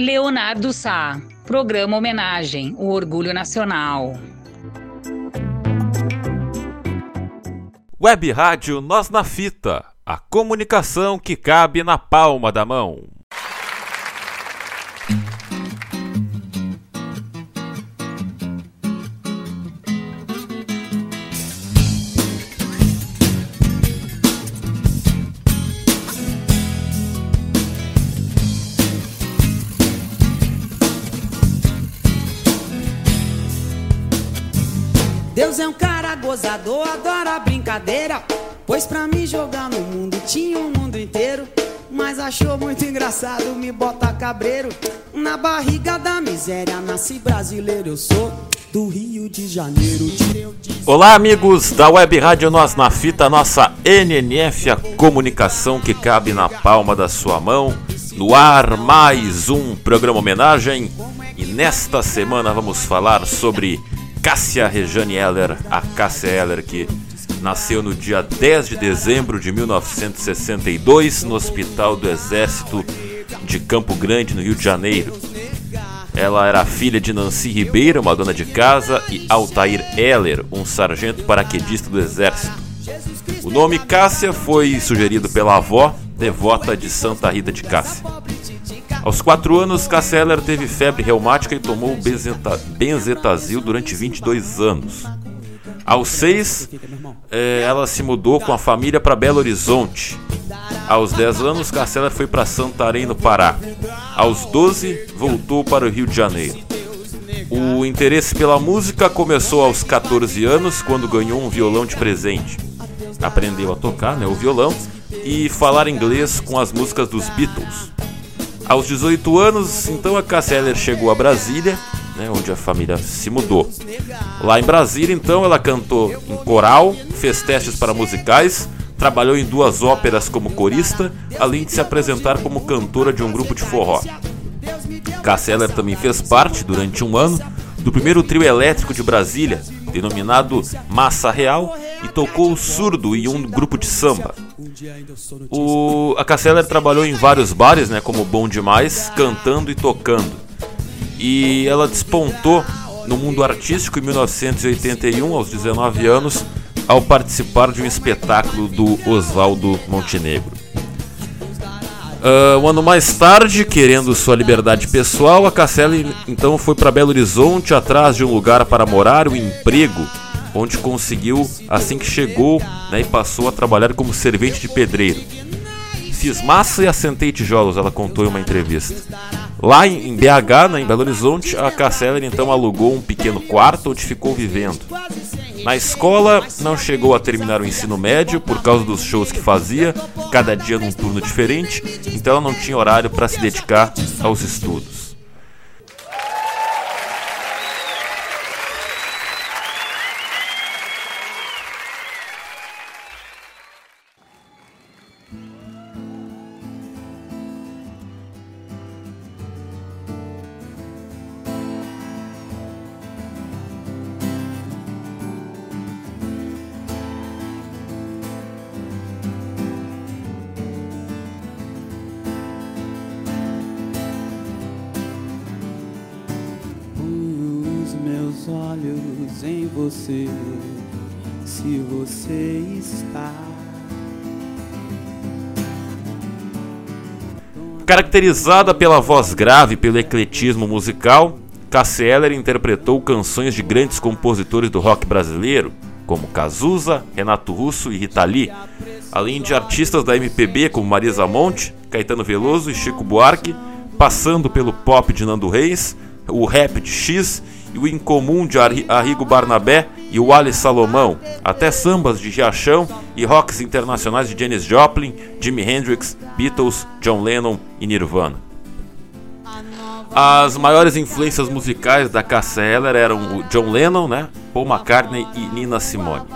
Leonardo Sá, programa homenagem, o orgulho nacional. Web Rádio Nós na Fita, a comunicação que cabe na palma da mão. Gozador, adora brincadeira. Pois pra me jogar no mundo tinha o um mundo inteiro. Mas achou muito engraçado me botar cabreiro. Na barriga da miséria, nasci brasileiro, eu sou do Rio de Janeiro. Olá, amigos da Web Rádio Nós na Fita, nossa NNF, a comunicação que cabe na palma da sua mão. No ar, mais um programa homenagem. E nesta semana vamos falar sobre Cássia Rejane Heller, a Cássia Heller que nasceu no dia 10 de dezembro de 1962 no Hospital do Exército de Campo Grande, no Rio de Janeiro. Ela era filha de Nancy Ribeiro, uma dona de casa, e Altair Heller, um sargento paraquedista do Exército. O nome Cássia foi sugerido pela avó, devota de Santa Rita de Cássia. Aos 4 anos, Cássia Heller teve febre reumática e tomou benzeta, benzetazil durante 22 anos. Aos 6, eh, ela se mudou com a família para Belo Horizonte. Aos 10 anos, Cássia Heller foi para Santarém, no Pará. Aos 12, voltou para o Rio de Janeiro. O interesse pela música começou aos 14 anos, quando ganhou um violão de presente. Aprendeu a tocar né, o violão e falar inglês com as músicas dos Beatles. Aos 18 anos, então a Cássia Eller chegou a Brasília, né, onde a família se mudou. Lá em Brasília, então, ela cantou em coral, fez testes para musicais, trabalhou em duas óperas como corista, além de se apresentar como cantora de um grupo de forró. Cássia Eller também fez parte, durante um ano, do primeiro trio elétrico de Brasília, denominado Massa Real, e tocou surdo em um grupo de samba. O, a Casseller trabalhou em vários bares, né, como Bom Demais, cantando e tocando. E ela despontou no mundo artístico em 1981, aos 19 anos, ao participar de um espetáculo do Oswaldo Montenegro. Uh, um ano mais tarde, querendo sua liberdade pessoal, a Casselli então foi para Belo Horizonte atrás de um lugar para morar, um emprego, onde conseguiu assim que chegou né, e passou a trabalhar como servente de pedreiro. Fiz massa e assentei tijolos, ela contou em uma entrevista. Lá em BH, né, em Belo Horizonte, a Casseller então alugou um pequeno quarto onde ficou vivendo. Na escola, não chegou a terminar o ensino médio por causa dos shows que fazia, cada dia num turno diferente, então ela não tinha horário para se dedicar aos estudos. Em você, se você está. Caracterizada pela voz grave e pelo ecletismo musical, Cassie interpretou canções de grandes compositores do rock brasileiro, como Cazuza, Renato Russo e Rita Lee, além de artistas da MPB como Marisa Monte, Caetano Veloso e Chico Buarque, passando pelo pop de Nando Reis, o rap de X e o incomum de Arrigo Barnabé e o Ali Salomão, até sambas de Riachão e rocks internacionais de Janis Joplin, Jimi Hendrix, Beatles, John Lennon e Nirvana. As maiores influências musicais da Cassia Eller eram o John Lennon, né, Paul McCartney e Nina Simone.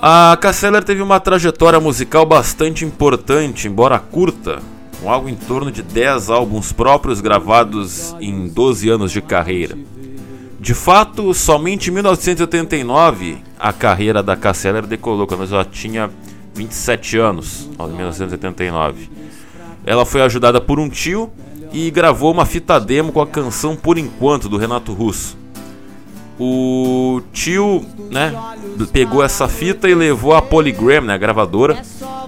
A Cassia Eller teve uma trajetória musical bastante importante, embora curta, com algo em torno de 10 álbuns próprios gravados em 12 anos de carreira. De fato, somente em 1989 a carreira da Casseller decolou, quando ela tinha 27 anos, em 1989. Ela foi ajudada por um tio e gravou uma fita demo com a canção Por Enquanto do Renato Russo. O tio, né, pegou essa fita e levou a Polygram, né, a gravadora,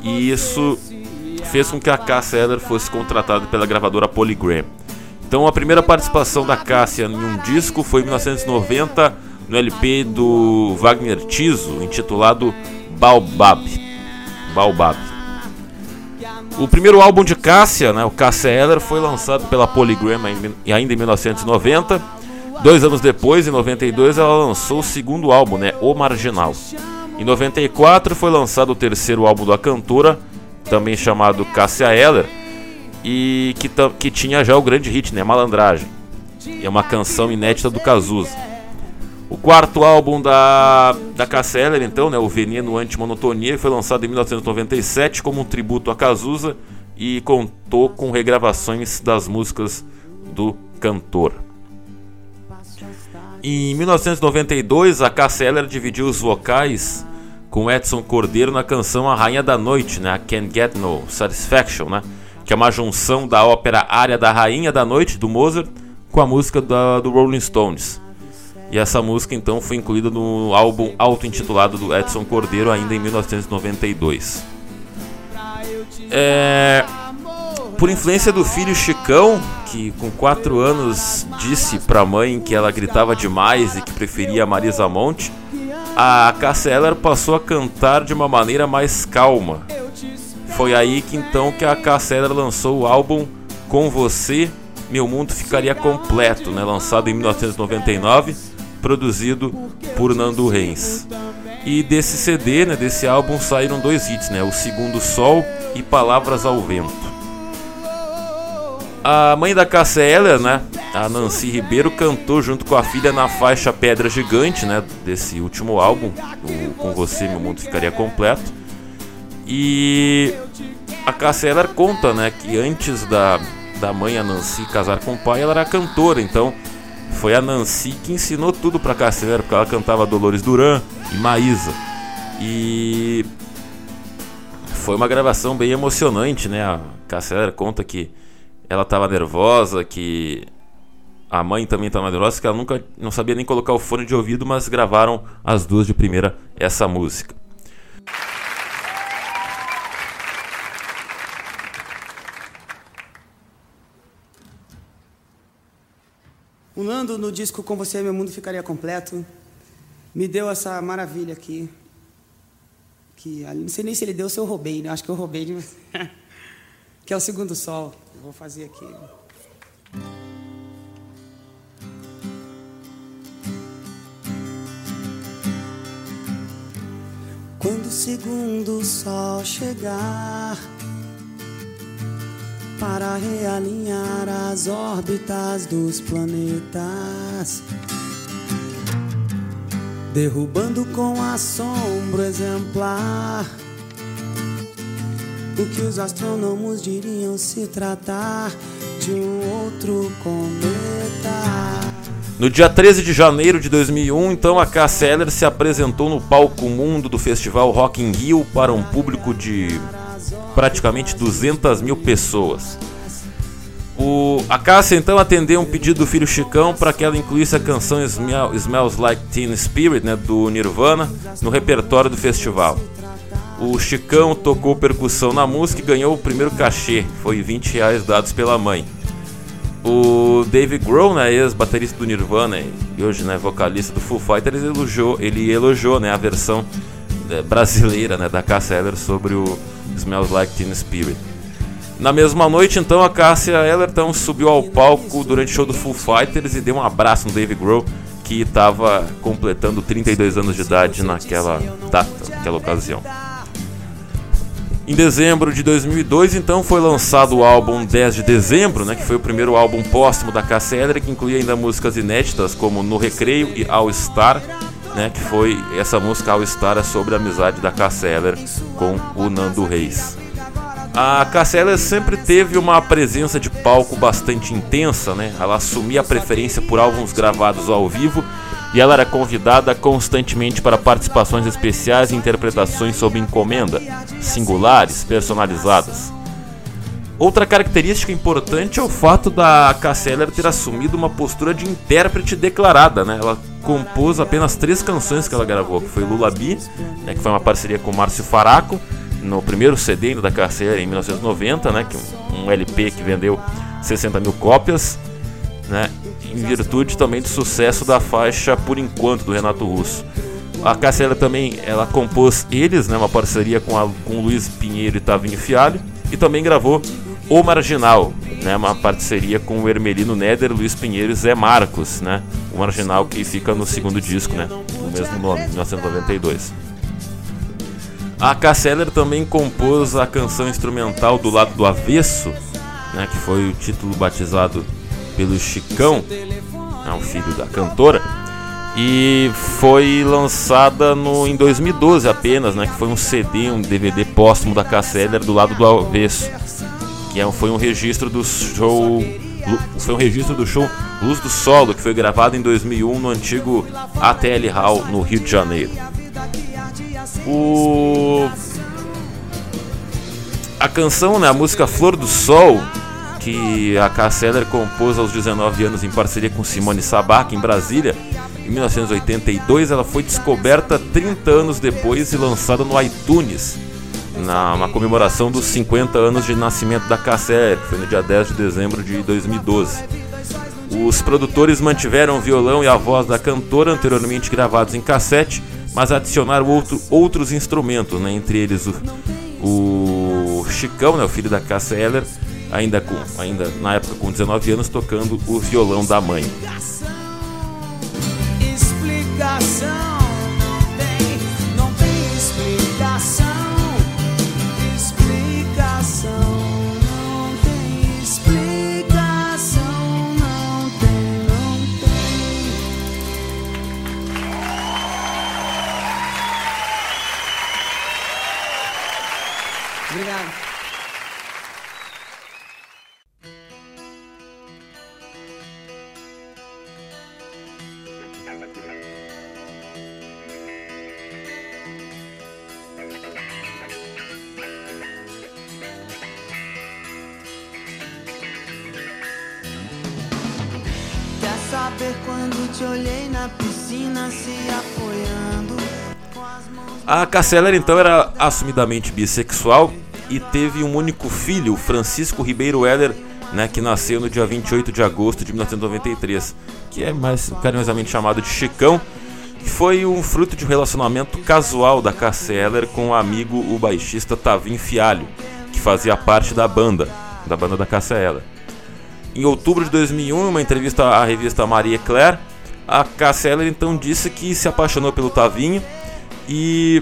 e isso fez com que a Cássia Eller fosse contratada pela gravadora Polygram. Então a primeira participação da Cássia em um disco foi em 1990 no LP do Wagner Tiso, intitulado Baobab. Baobab. O primeiro álbum de Cássia, né, o Cássia Eller, foi lançado pela Polygram ainda em 1990. Dois anos depois, em 92, ela lançou o segundo álbum, né, O Marginal. Em 94 foi lançado o terceiro álbum da cantora, também chamado Cássia Eller, e que, que tinha já o grande hit, né, Malandragem. É uma canção inédita do Cazuza. O quarto álbum da, da Cássia Eller, então, né, o Veneno Antimonotonia, foi lançado em 1997 como um tributo a Cazuza e contou com regravações das músicas do cantor. Em 1992, a Cássia Eller dividiu os vocais com Edson Cordeiro na canção A Rainha da Noite, né, Can't Get No Satisfaction, né, que é uma junção da ópera Área da Rainha da Noite, do Mozart, com a música da, do Rolling Stones. E essa música então foi incluída no álbum auto-intitulado do Edson Cordeiro, ainda em 1992. É... Por influência do filho Chicão, que com 4 anos disse para a mãe que ela gritava demais e que preferia Marisa Monte, a Eller passou a cantar de uma maneira mais calma. Foi aí que então que a Eller lançou o álbum Com Você, Meu Mundo Ficaria Completo, né, lançado em 1999 produzido por Nando Reis. E desse CD, né, desse álbum, saíram dois hits, né, O Segundo Sol e Palavras ao Vento. A mãe da Cássia Eller, né, a Nancy Ribeiro, cantou junto com a filha na faixa Pedra Gigante, né, desse último álbum, o Com Você Meu Mundo Ficaria Completo. E a Cássia Eller conta, né, que antes da, da mãe, a Nancy, casar com o pai, ela era cantora, então foi a Nancy que ensinou tudo pra Cassiano, porque ela cantava Dolores Duran e Maísa. E foi uma gravação bem emocionante, né? A Cassiano conta que ela estava nervosa, que a mãe também estava nervosa, que ela nunca não sabia nem colocar o fone de ouvido, mas gravaram as duas de primeira essa música. O Nando, no disco Com Você Meu Mundo Ficaria Completo, me deu essa maravilha aqui. Que não sei nem se ele deu se eu roubei, né? Acho que eu roubei. Né? que é o Segundo Sol. Eu vou fazer aqui. Quando o segundo sol chegar para realinhar as órbitas dos planetas, derrubando com assombro exemplar o que os astrônomos diriam se tratar de um outro cometa. No dia 13 de janeiro de 2001, então a Cass Eller se apresentou no palco mundo do festival Rock in Rio para um público de praticamente 200 mil pessoas. O, a Cássia então atendeu um pedido do filho Chicão para que ela incluísse a canção Smell, Smells Like Teen Spirit né, do Nirvana no repertório do festival. O Chicão tocou percussão na música e ganhou o primeiro cachê, foi 20 reais dados pela mãe. O Dave Grohl, né, ex-baterista do Nirvana e hoje né, vocalista do Foo Fighters, elogiou, ele elogiou né, a versão é, brasileira né, da Cássia Eller sobre o Smells Like Teen Spirit. Na mesma noite, então, a Cássia Ellerton subiu ao palco durante o show do Foo Fighters e deu um abraço no Dave Grohl, que estava completando 32 anos de idade naquela data, naquela ocasião. Em dezembro de 2002, então, foi lançado o álbum 10 de dezembro, né, que foi o primeiro álbum póstumo da Eller, que incluía ainda músicas inéditas como No Recreio e All Star, né, que foi essa música All Star é sobre a amizade da Eller com o Nando Reis. A Eller sempre teve uma presença de palco bastante intensa, né? Ela assumia a preferência por álbuns gravados ao vivo e ela era convidada constantemente para participações especiais e interpretações sob encomenda, singulares, personalizadas. Outra característica importante é o fato da Cassia Eller ter assumido uma postura de intérprete declarada, né? Ela compôs apenas três canções que ela gravou, que foi Lulabi, né, que foi uma parceria com Márcio Faraco, no primeiro CD da Cassia Eller em 1990, né, que um, um LP que vendeu 60 mil cópias, né, em virtude também do sucesso da faixa Por Enquanto, do Renato Russo. A Eller também ela compôs Eles, né, uma parceria com, a, com Luiz Pinheiro e Tavinho Fialho, e também gravou o Marginal, né, uma parceria com o Hermelino Neder, Luiz Pinheiro e Zé Marcos, né, o Marginal que fica no segundo disco, né, o mesmo nome, 1992. A Casseller também compôs a canção instrumental do lado do avesso, né, que foi o título batizado pelo Chicão, né, o filho da cantora, e foi lançada no, em 2012 apenas, né, que foi um CD, um DVD póstumo da Casseller do lado do avesso que é, foi um registro do show foi um registro do show Luz do Solo, que foi gravado em 2001 no antigo ATL Hall, no Rio de Janeiro. O... A canção, né, a música Flor do Sol, que a Casseller compôs aos 19 anos em parceria com Simone Sabac em Brasília, em 1982, ela foi descoberta 30 anos depois e lançada no iTunes na uma comemoração dos 50 anos de nascimento da Casser, que foi no dia 10 de dezembro de 2012. Os produtores mantiveram o violão e a voz da cantora anteriormente gravados em cassete, mas adicionaram outro, outros instrumentos, né? entre eles o, o Chicão, né? o filho da Cassia Eller, ainda, com, ainda na época com 19 anos, tocando o violão da mãe. Casseller então era assumidamente bissexual e teve um único filho, Francisco Ribeiro Heller, né, que nasceu no dia 28 de agosto de 1993, que é mais carinhosamente chamado de Chicão, que foi um fruto de um relacionamento casual da Casseller com o um amigo, o baixista Tavim Fialho, que fazia parte da banda, da banda da Casseller. Em outubro de 2001, em uma entrevista à revista Marie Claire, a Casseller então disse que se apaixonou pelo Tavinho e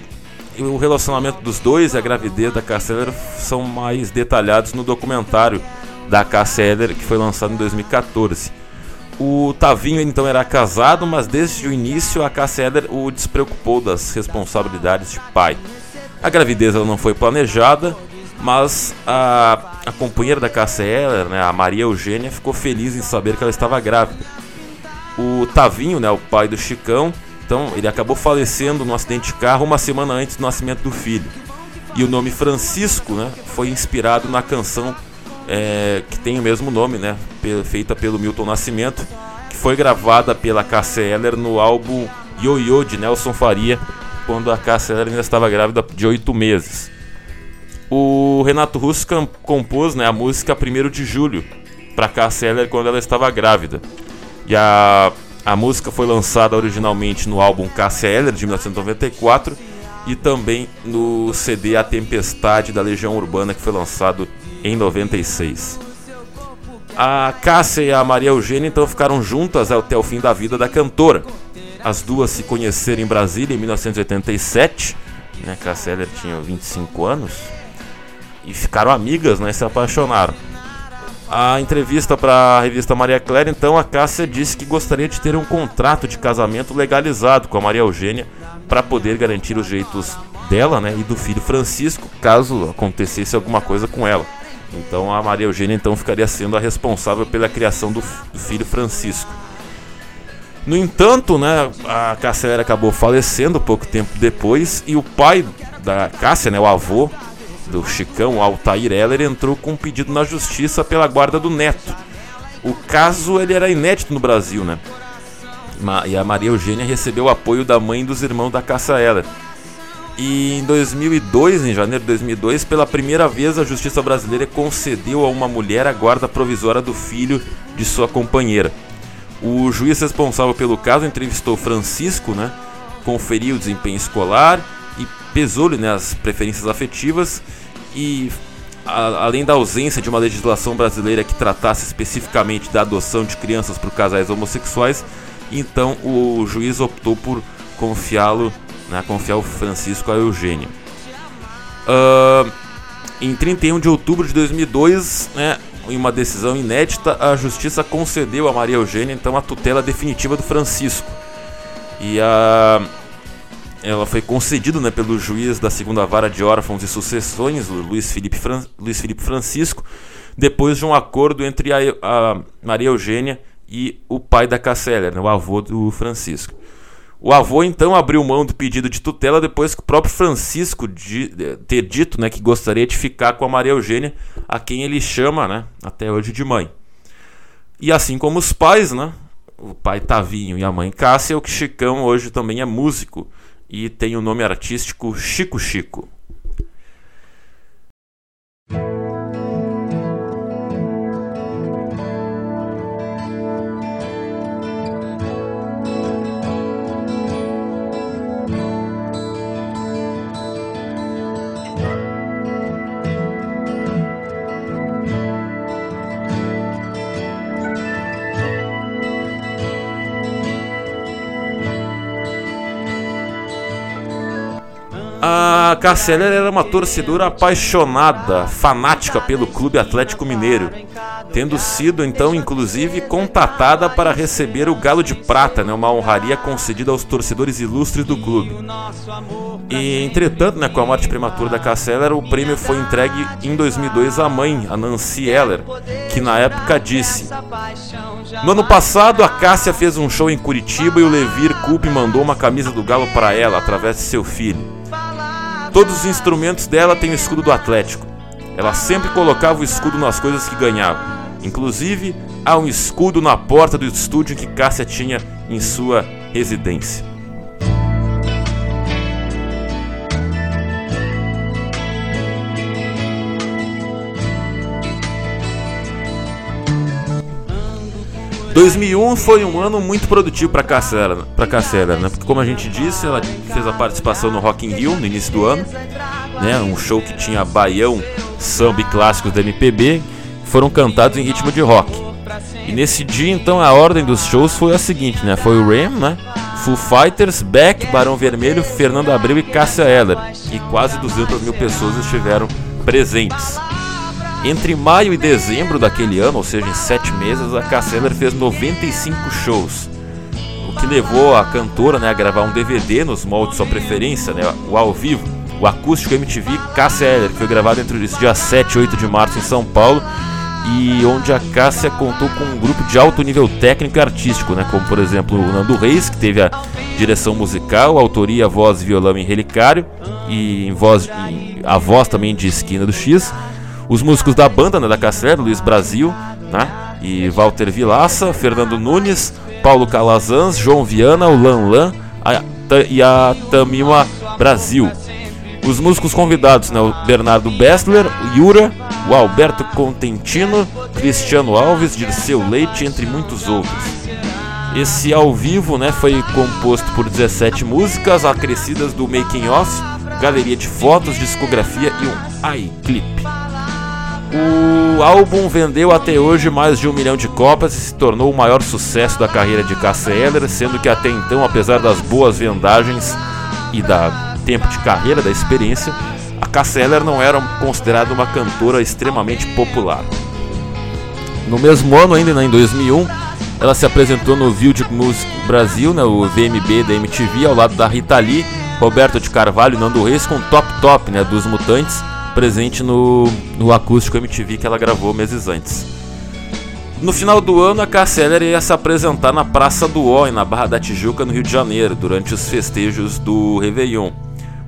o relacionamento dos dois e a gravidez da Casseller são mais detalhados no documentário da Casseller que foi lançado em 2014. O Tavinho então era casado, mas desde o início a Casseller o despreocupou das responsabilidades de pai. A gravidez ela não foi planejada, mas a, a companheira da Casseller, né, a Maria Eugênia, ficou feliz em saber que ela estava grávida. O Tavinho, né, o pai do Chicão, então, ele acabou falecendo num acidente de carro uma semana antes do nascimento do filho. E o nome Francisco né, foi inspirado na canção é, que tem o mesmo nome, né, feita pelo Milton Nascimento, que foi gravada pela Cassia Eller no álbum Yo-Yo de Nelson Faria, quando a Cassia Eller ainda estava grávida de oito meses. O Renato Russo compôs né, a música 1 de julho para Cassia Eller quando ela estava grávida. E a a música foi lançada originalmente no álbum Cassia Eller de 1994 e também no CD A Tempestade da Legião Urbana que foi lançado em 96. A Cássia e a Maria Eugênia então ficaram juntas até o fim da vida da cantora. As duas se conheceram em Brasília em 1987, né? Cássia tinha 25 anos e ficaram amigas, né? Se apaixonaram. A entrevista para a revista Maria Clara, então, a Cássia disse que gostaria de ter um contrato de casamento legalizado com a Maria Eugênia para poder garantir os direitos dela né, e do filho Francisco, caso acontecesse alguma coisa com ela. Então a Maria Eugênia então ficaria sendo a responsável pela criação do, do filho Francisco. No entanto, né, a Cássia acabou falecendo pouco tempo depois e o pai da Cássia, né, o avô, do Chicão, Altair Heller, entrou com um pedido na justiça pela guarda do neto. O caso ele era inédito no Brasil, né? E a Maria Eugênia recebeu o apoio da mãe dos irmãos da Cássia Heller. E em 2002, em janeiro de 2002, pela primeira vez a justiça brasileira concedeu a uma mulher a guarda provisória do filho de sua companheira. O juiz responsável pelo caso entrevistou Francisco, né, conferiu o desempenho escolar e pesou-lhe né, as preferências afetivas e a, além da ausência de uma legislação brasileira que tratasse especificamente da adoção de crianças por casais homossexuais, então o juiz optou por confiá-lo né, confiar o Francisco a Eugênia. Uh, em 31 de outubro de 2002, né, em uma decisão inédita, a justiça concedeu a Maria Eugênia então a tutela definitiva do Francisco. E a ela foi concedida né, pelo juiz da segunda vara de órfãos e sucessões, Luiz Felipe, Fran... Luiz Felipe Francisco, depois de um acordo entre a, a Maria Eugênia e o pai da Casseller, né, o avô do Francisco. O avô então abriu mão do pedido de tutela depois que o próprio Francisco de, de, ter dito né, que gostaria de ficar com a Maria Eugênia, a quem ele chama né, até hoje de mãe. E assim como os pais, né, o pai Tavinho e a mãe Cássia, o Chicão hoje também é músico e tem o nome artístico Chico Chico. A Casseller era uma torcedora apaixonada, fanática pelo Clube Atlético Mineiro, tendo sido então inclusive contatada para receber o Galo de Prata, né, uma honraria concedida aos torcedores ilustres do clube. E entretanto, né, com a morte prematura da Casseller, o prêmio foi entregue em 2002 à mãe, a Nancy Heller, que na época disse: No ano passado, a Cássia fez um show em Curitiba e o Levir Coupe mandou uma camisa do Galo para ela através de seu filho. Todos os instrumentos dela têm o escudo do Atlético. Ela sempre colocava o escudo nas coisas que ganhava. Inclusive, há um escudo na porta do estúdio que Cássia tinha em sua residência. ...2001 foi um ano muito produtivo para Cassera, para Cassera, né? Porque como a gente disse, ela fez a participação no Rock in Rio no início do ano, né? Um show que tinha baião, samba e clássicos da MPB, foram cantados em ritmo de rock. E nesse dia, então, a ordem dos shows foi a seguinte, né? Foi o Ram, né? Foo Fighters, Beck, Barão Vermelho, Fernando Abreu e Cássia Eller. E quase 200 mil pessoas estiveram presentes. Entre maio e dezembro daquele ano, ou seja, em sete meses, a Casseller fez 95 shows, o que levou a cantora né, a gravar um DVD nos moldes de sua preferência, né, o ao vivo, o acústico MTV Casseller, que foi gravado entre os dias 7 e 8 de março em São Paulo, e onde a Cássia contou com um grupo de alto nível técnico e artístico, né, como por exemplo o Nando Reis, que teve a direção musical, autoria, voz e violão em Relicário, e voz, a voz também de Esquina do X, os músicos da banda, né, da Castelo, Luiz Brasil, né, e Walter Vilaça, Fernando Nunes, Paulo Calazans, João Viana, o Lan Lan a, e a Tamima Brasil. Os músicos convidados, né, o Bernardo Bessler, Yura, o Alberto Contentino, Cristiano Alves, Dirceu Leite, entre muitos outros. Esse ao vivo né, foi composto por 17 músicas acrescidas do making off, galeria de fotos, discografia e um iClip. O álbum vendeu até hoje mais de um milhão de cópias e se tornou o maior sucesso da carreira de Cassia Eller, sendo que até então, apesar das boas vendagens e da tempo de carreira, da experiência, a Cassia Eller não era considerada uma cantora extremamente popular. No mesmo ano, ainda em 2001, ela se apresentou no Video Music Brasil, né, o VMB da MTV, ao lado da Rita Lee, Roberto de Carvalho e Nando Reis com Top Top né, dos Mutantes presente no, no acústico MTV que ela gravou meses antes. No final do ano, a Casseller ia se apresentar na Praça do Oi, na Barra da Tijuca, no Rio de Janeiro, durante os festejos do Réveillon.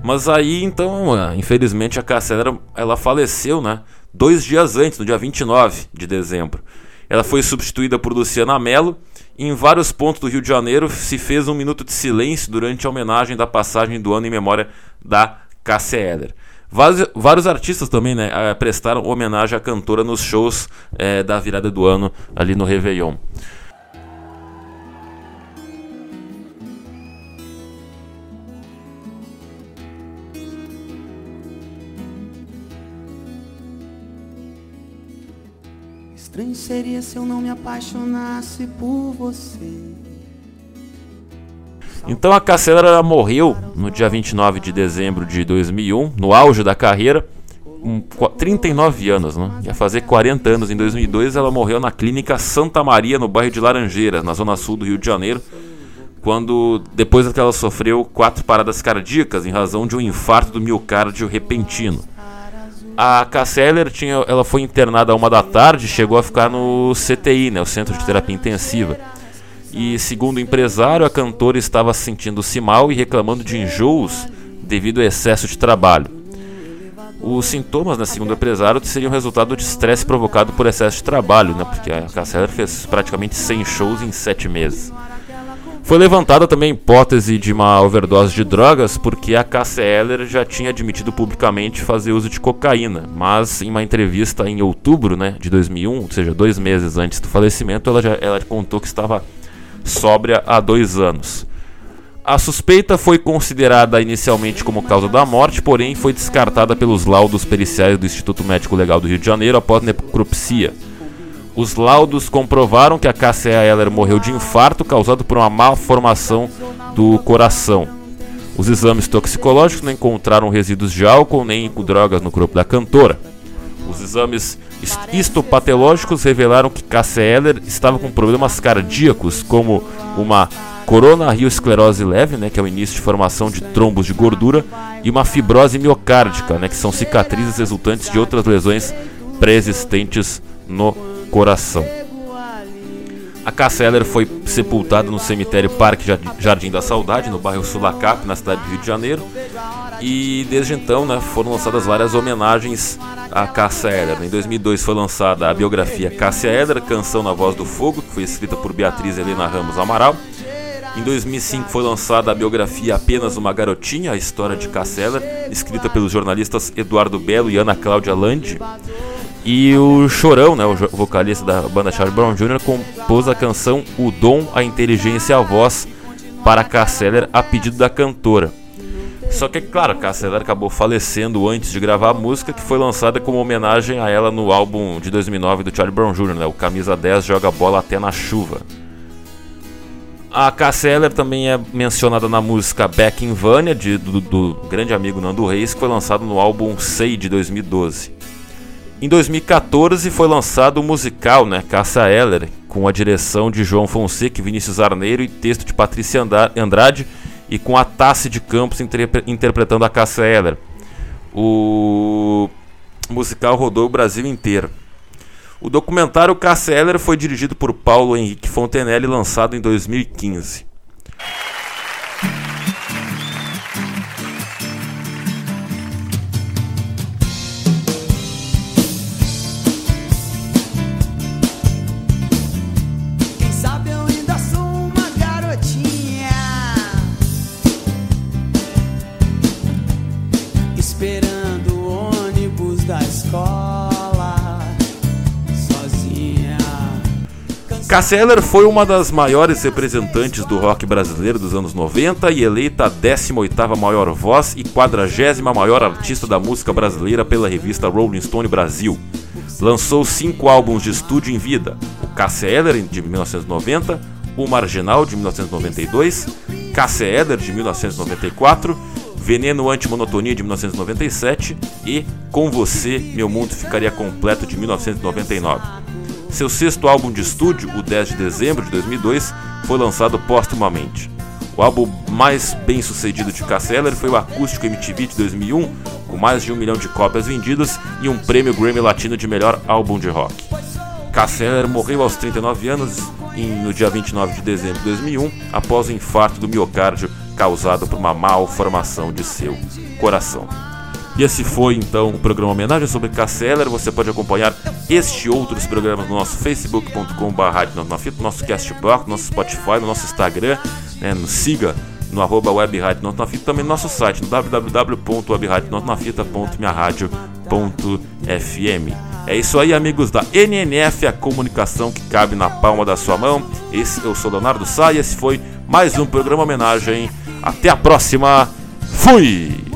Mas aí, então, ah, infelizmente, a Cassandra ela faleceu, né? Dois dias antes, no dia 29 de dezembro. Ela foi substituída por Luciana Mello. Em vários pontos do Rio de Janeiro se fez um minuto de silêncio durante a homenagem da passagem do ano em memória da Cássia Eller. Vários, artistas também né, eh, prestaram homenagem à cantora nos shows é, da virada do ano ali no Réveillon. Estranho seria se eu não me apaixonasse por você. Então a Cassandra morreu no dia 29 de dezembro de 2001, no auge da carreira, com 39 anos, né? Ia fazer 40 anos em 2002, ela morreu na clínica Santa Maria, no bairro de Laranjeiras, na zona sul do Rio de Janeiro, quando depois que ela sofreu quatro paradas cardíacas em razão de um infarto do miocárdio repentino. A Casseller tinha, ela foi internada a uma da tarde, chegou a ficar no CTI, né, o Centro de Terapia Intensiva. E segundo o empresário, a cantora estava sentindo-se mal e reclamando de enjoos devido ao excesso de trabalho. Os sintomas, né, segundo o empresário, seriam resultado de estresse provocado por excesso de trabalho, né, porque a Casseller fez praticamente 100 shows em 7 meses. Foi levantada também a hipótese de uma overdose de drogas, porque a Cassia Eller já tinha admitido publicamente fazer uso de cocaína, mas em uma entrevista em outubro né, de 2001, ou seja, dois meses antes do falecimento, ela, já, ela contou que estava sóbria há dois anos. A suspeita foi considerada inicialmente como causa da morte, porém foi descartada pelos laudos periciais do Instituto Médico Legal do Rio de Janeiro após necropsia. Os laudos comprovaram que a Cassia Eller morreu de infarto causado por uma malformação do coração. Os exames toxicológicos não encontraram resíduos de álcool nem drogas no corpo da cantora. Os exames histopatológicos revelaram que Cassia Eller estava com problemas cardíacos, como uma coronariosclerose leve, né, que é o início de formação de trombos de gordura, e uma fibrose miocárdica, né, que são cicatrizes resultantes de outras lesões pré-existentes no coração. A Casseller foi sepultada no cemitério Parque Jardim da Saudade, no bairro Sulacap, na cidade do Rio de Janeiro. E desde então né, foram lançadas várias homenagens a Cássia Eller. Em 2002 foi lançada a biografia Cássia Eller, Canção na Voz do Fogo, que foi escrita por Beatriz Helena Ramos Amaral. Em 2005 foi lançada a biografia Apenas uma Garotinha, a história de Cássia Eller, escrita pelos jornalistas Eduardo Belo e Ana Cláudia Landi. E o Chorão, né, o vocalista da banda Charlie Brown Jr., compôs a canção O Dom, a Inteligência e a Voz para Casseller a pedido da cantora. Só que, claro, Casseller acabou falecendo antes de gravar a música, que foi lançada como homenagem a ela no álbum de 2009 do Charlie Brown Jr., né, o Camisa 10 Joga Bola Até na Chuva. A Casseller também é mencionada na música Back in Vania, de, do, do grande amigo Nando Reis, que foi lançado no álbum Sei de 2012. Em 2014 foi lançado o musical, né, Caça com a direção de João Fonseca Vinícius Arneiro e texto de Patrícia Andrade e com a Tassi de Campos interpretando a Caça Eller. O musical rodou o Brasil inteiro. O documentário Caça Eller foi dirigido por Paulo Henrique Fontenelle e lançado em 2015. Casseller foi uma das maiores representantes do rock brasileiro dos anos 90 e eleita a 18ª maior voz e 40 maior artista da música brasileira pela revista Rolling Stone Brasil. Lançou cinco álbuns de estúdio em vida: o Casseller de 1990, o Marginal de 1992, Casseller de 1994, Veneno Antimonotonia de 1997 e Com Você Meu Mundo Ficaria Completo de 1999. Seu sexto álbum de estúdio, o 10 de dezembro de 2002, foi lançado póstumamente. O álbum mais bem sucedido de Casseller foi o Acústico MTV de 2001, com mais de um milhão de cópias vendidas e um prêmio Grammy Latino de melhor álbum de rock. Casseller morreu aos 39 anos no dia 29 de dezembro de 2001 após o infarto do miocárdio causado por uma malformação de seu coração. E esse foi então o programa homenagem sobre Casseller. Você pode acompanhar este e outros programas no nosso facebook.com.br, no nosso Castbox, no nosso Spotify, no nosso Instagram. Né? Nos siga no arroba web rádio Nota na Fita, também no nosso site, no www.webradionotnafita.minharadio.fm. É isso aí, amigos da NNF, a comunicação que cabe na palma da sua mão. Esse, eu sou Leonardo Sá e esse foi mais um programa homenagem. Até a próxima. Fui!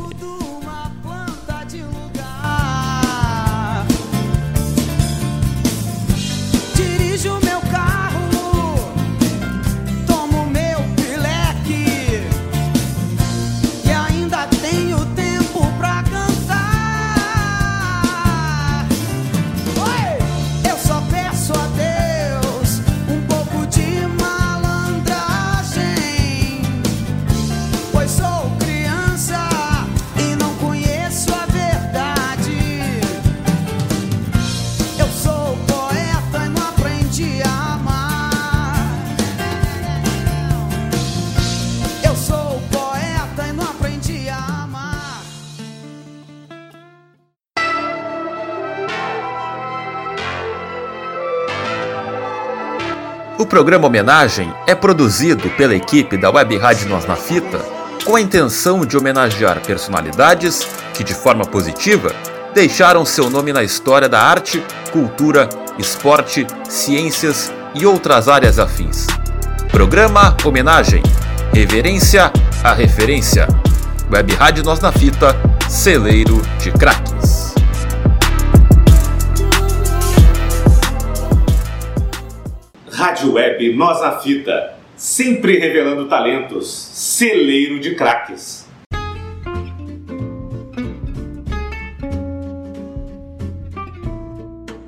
Programa Homenagem é produzido pela equipe da Web Rádio Nós na Fita com a intenção de homenagear personalidades que, de forma positiva, deixaram seu nome na história da arte, cultura, esporte, ciências e outras áreas afins. Programa Homenagem Reverência à Referência. Web Rádio Nós na Fita, celeiro de craques. Rádio Web Nós na Fita, sempre revelando talentos, celeiro de craques.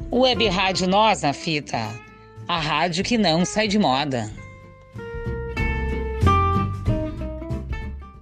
Web Rádio Nós na Fita, a rádio que não sai de moda.